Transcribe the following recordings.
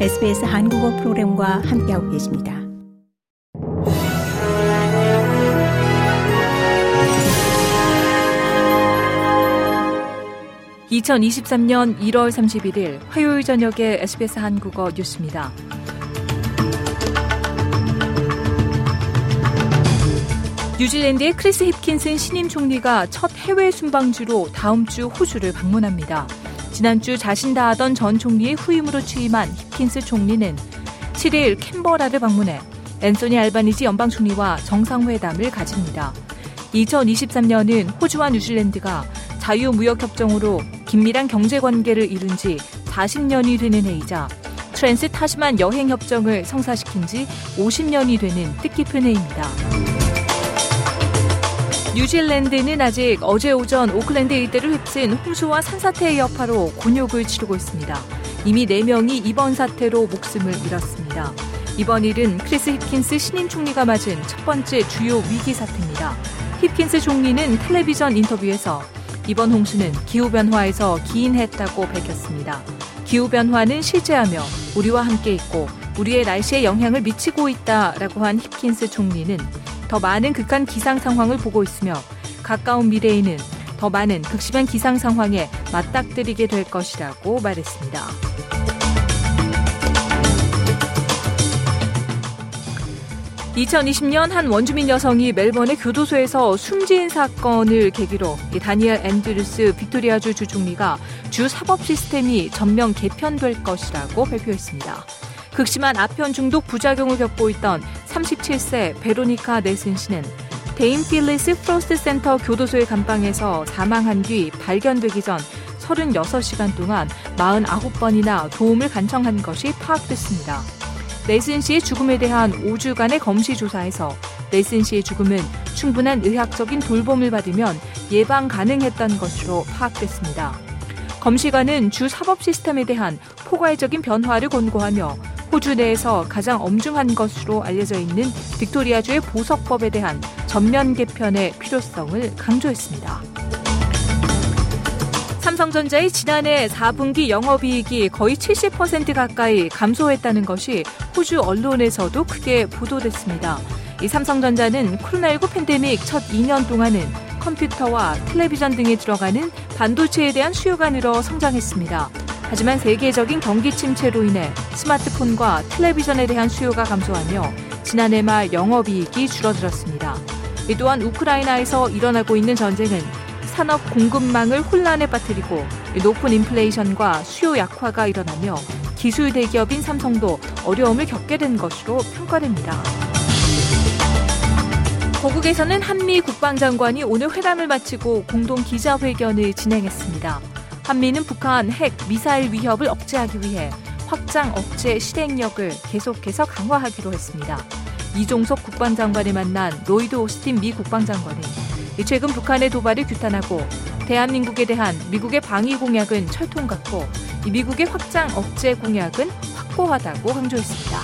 SBS 한국어 프로그램과 함께하고 계십니다. (2023년 1월 31일) 화요일 저녁에 SBS 한국어 뉴스입니다. 뉴질랜드의 크리스 힙킨슨 신임 총리가 첫 해외 순방지로 다음 주 호주를 방문합니다. 지난주 자신다 아던 전 총리의 후임으로 취임한 힙킨스 총리는 7일 캔버라를 방문해 앤소니 알바니지 연방 총리와 정상회담을 가집니다. 2023년은 호주와 뉴질랜드가 자유무역협정으로 긴밀한 경제관계를 이룬 지 40년이 되는 해이자 Trans-Tasman 여행협정을 성사시킨 지 50년이 되는 뜻깊은 해입니다. 뉴질랜드는 아직 어제 오전 오클랜드 일대를 휩쓴 홍수와 산사태의 여파로 곤욕을 치르고 있습니다. 이미 4명이 이번 사태로 목숨을 잃었습니다. 이번 일은 크리스 힙킨스 신임 총리가 맞은 첫 번째 주요 위기 사태입니다. 힙킨스 총리는 텔레비전 인터뷰에서 이번 홍수는 기후변화에서 기인했다고 밝혔습니다. 기후변화는 실제하며 우리와 함께 있고 우리의 날씨에 영향을 미치고 있다라고 한 힙킨스 총리는 더 많은 극한 기상 상황을 보고 있으며 가까운 미래에는 더 많은 극심한 기상 상황에 맞닥뜨리게 될 것이라고 말했습니다. (2020년) 한 원주민 여성이 멜번의 교도소에서 숨진 사건을 계기로 다니엘 앤드루스 빅토리아주 주총리가 주 사법 시스템이 전면 개편될 것이라고 발표했습니다. 극심한 아편 중독 부작용을 겪고 있던 37세 베로니카 네슨 씨는 Dame Phyllis Frost Centre 교도소의 감방에서 사망한 뒤 발견되기 전 36시간 동안 49번이나 도움을 간청한 것이 파악됐습니다. 네슨 씨의 죽음에 대한 5주간의 검시 조사에서 네슨 씨의 죽음은 충분한 의학적인 돌봄을 받으면 예방 가능했던 것으로 파악됐습니다. 검시관은 주 사법 시스템에 대한 포괄적인 변화를 권고하며 호주 내에서 가장 엄중한 것으로 알려져 있는 빅토리아주의 보석법에 대한 전면 개편의 필요성을 강조했습니다. 삼성전자의 지난해 4분기 영업이익이 거의 70% 가까이 감소했다는 것이 호주 언론에서도 크게 보도됐습니다. 이 삼성전자는 코로나19 팬데믹 첫 2년 동안은 컴퓨터와 텔레비전 등에 들어가는 반도체에 대한 수요가 늘어 성장했습니다. 하지만 세계적인 경기 침체로 인해 스마트폰과 텔레비전에 대한 수요가 감소하며 지난해 말 영업이익이 줄어들었습니다. 또한 우크라이나에서 일어나고 있는 전쟁은 산업 공급망을 혼란에 빠뜨리고 높은 인플레이션과 수요 약화가 일어나며 기술 대기업인 삼성도 어려움을 겪게 된 것으로 평가됩니다. 거국에서는 한미 국방장관이 오늘 회담을 마치고 공동 기자회견을 진행했습니다. 한미는 북한 핵, 미사일 위협을 억제하기 위해 확장 억제 실행력을 계속해서 강화하기로 했습니다. 이종석 국방장관을 만난 로이드 오스틴 미 국방장관은 최근 북한의 도발을 규탄하고 대한민국에 대한 미국의 방위 공약은 철통 같고 미국의 확장 억제 공약은 확고하다고 강조했습니다.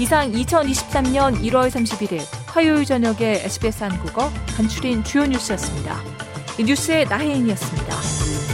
이상 2023년 1월 31일 화요일 저녁에 SBS 한국어 간추린 주요 뉴스였습니다. 이 뉴스의 나혜인이었습니다.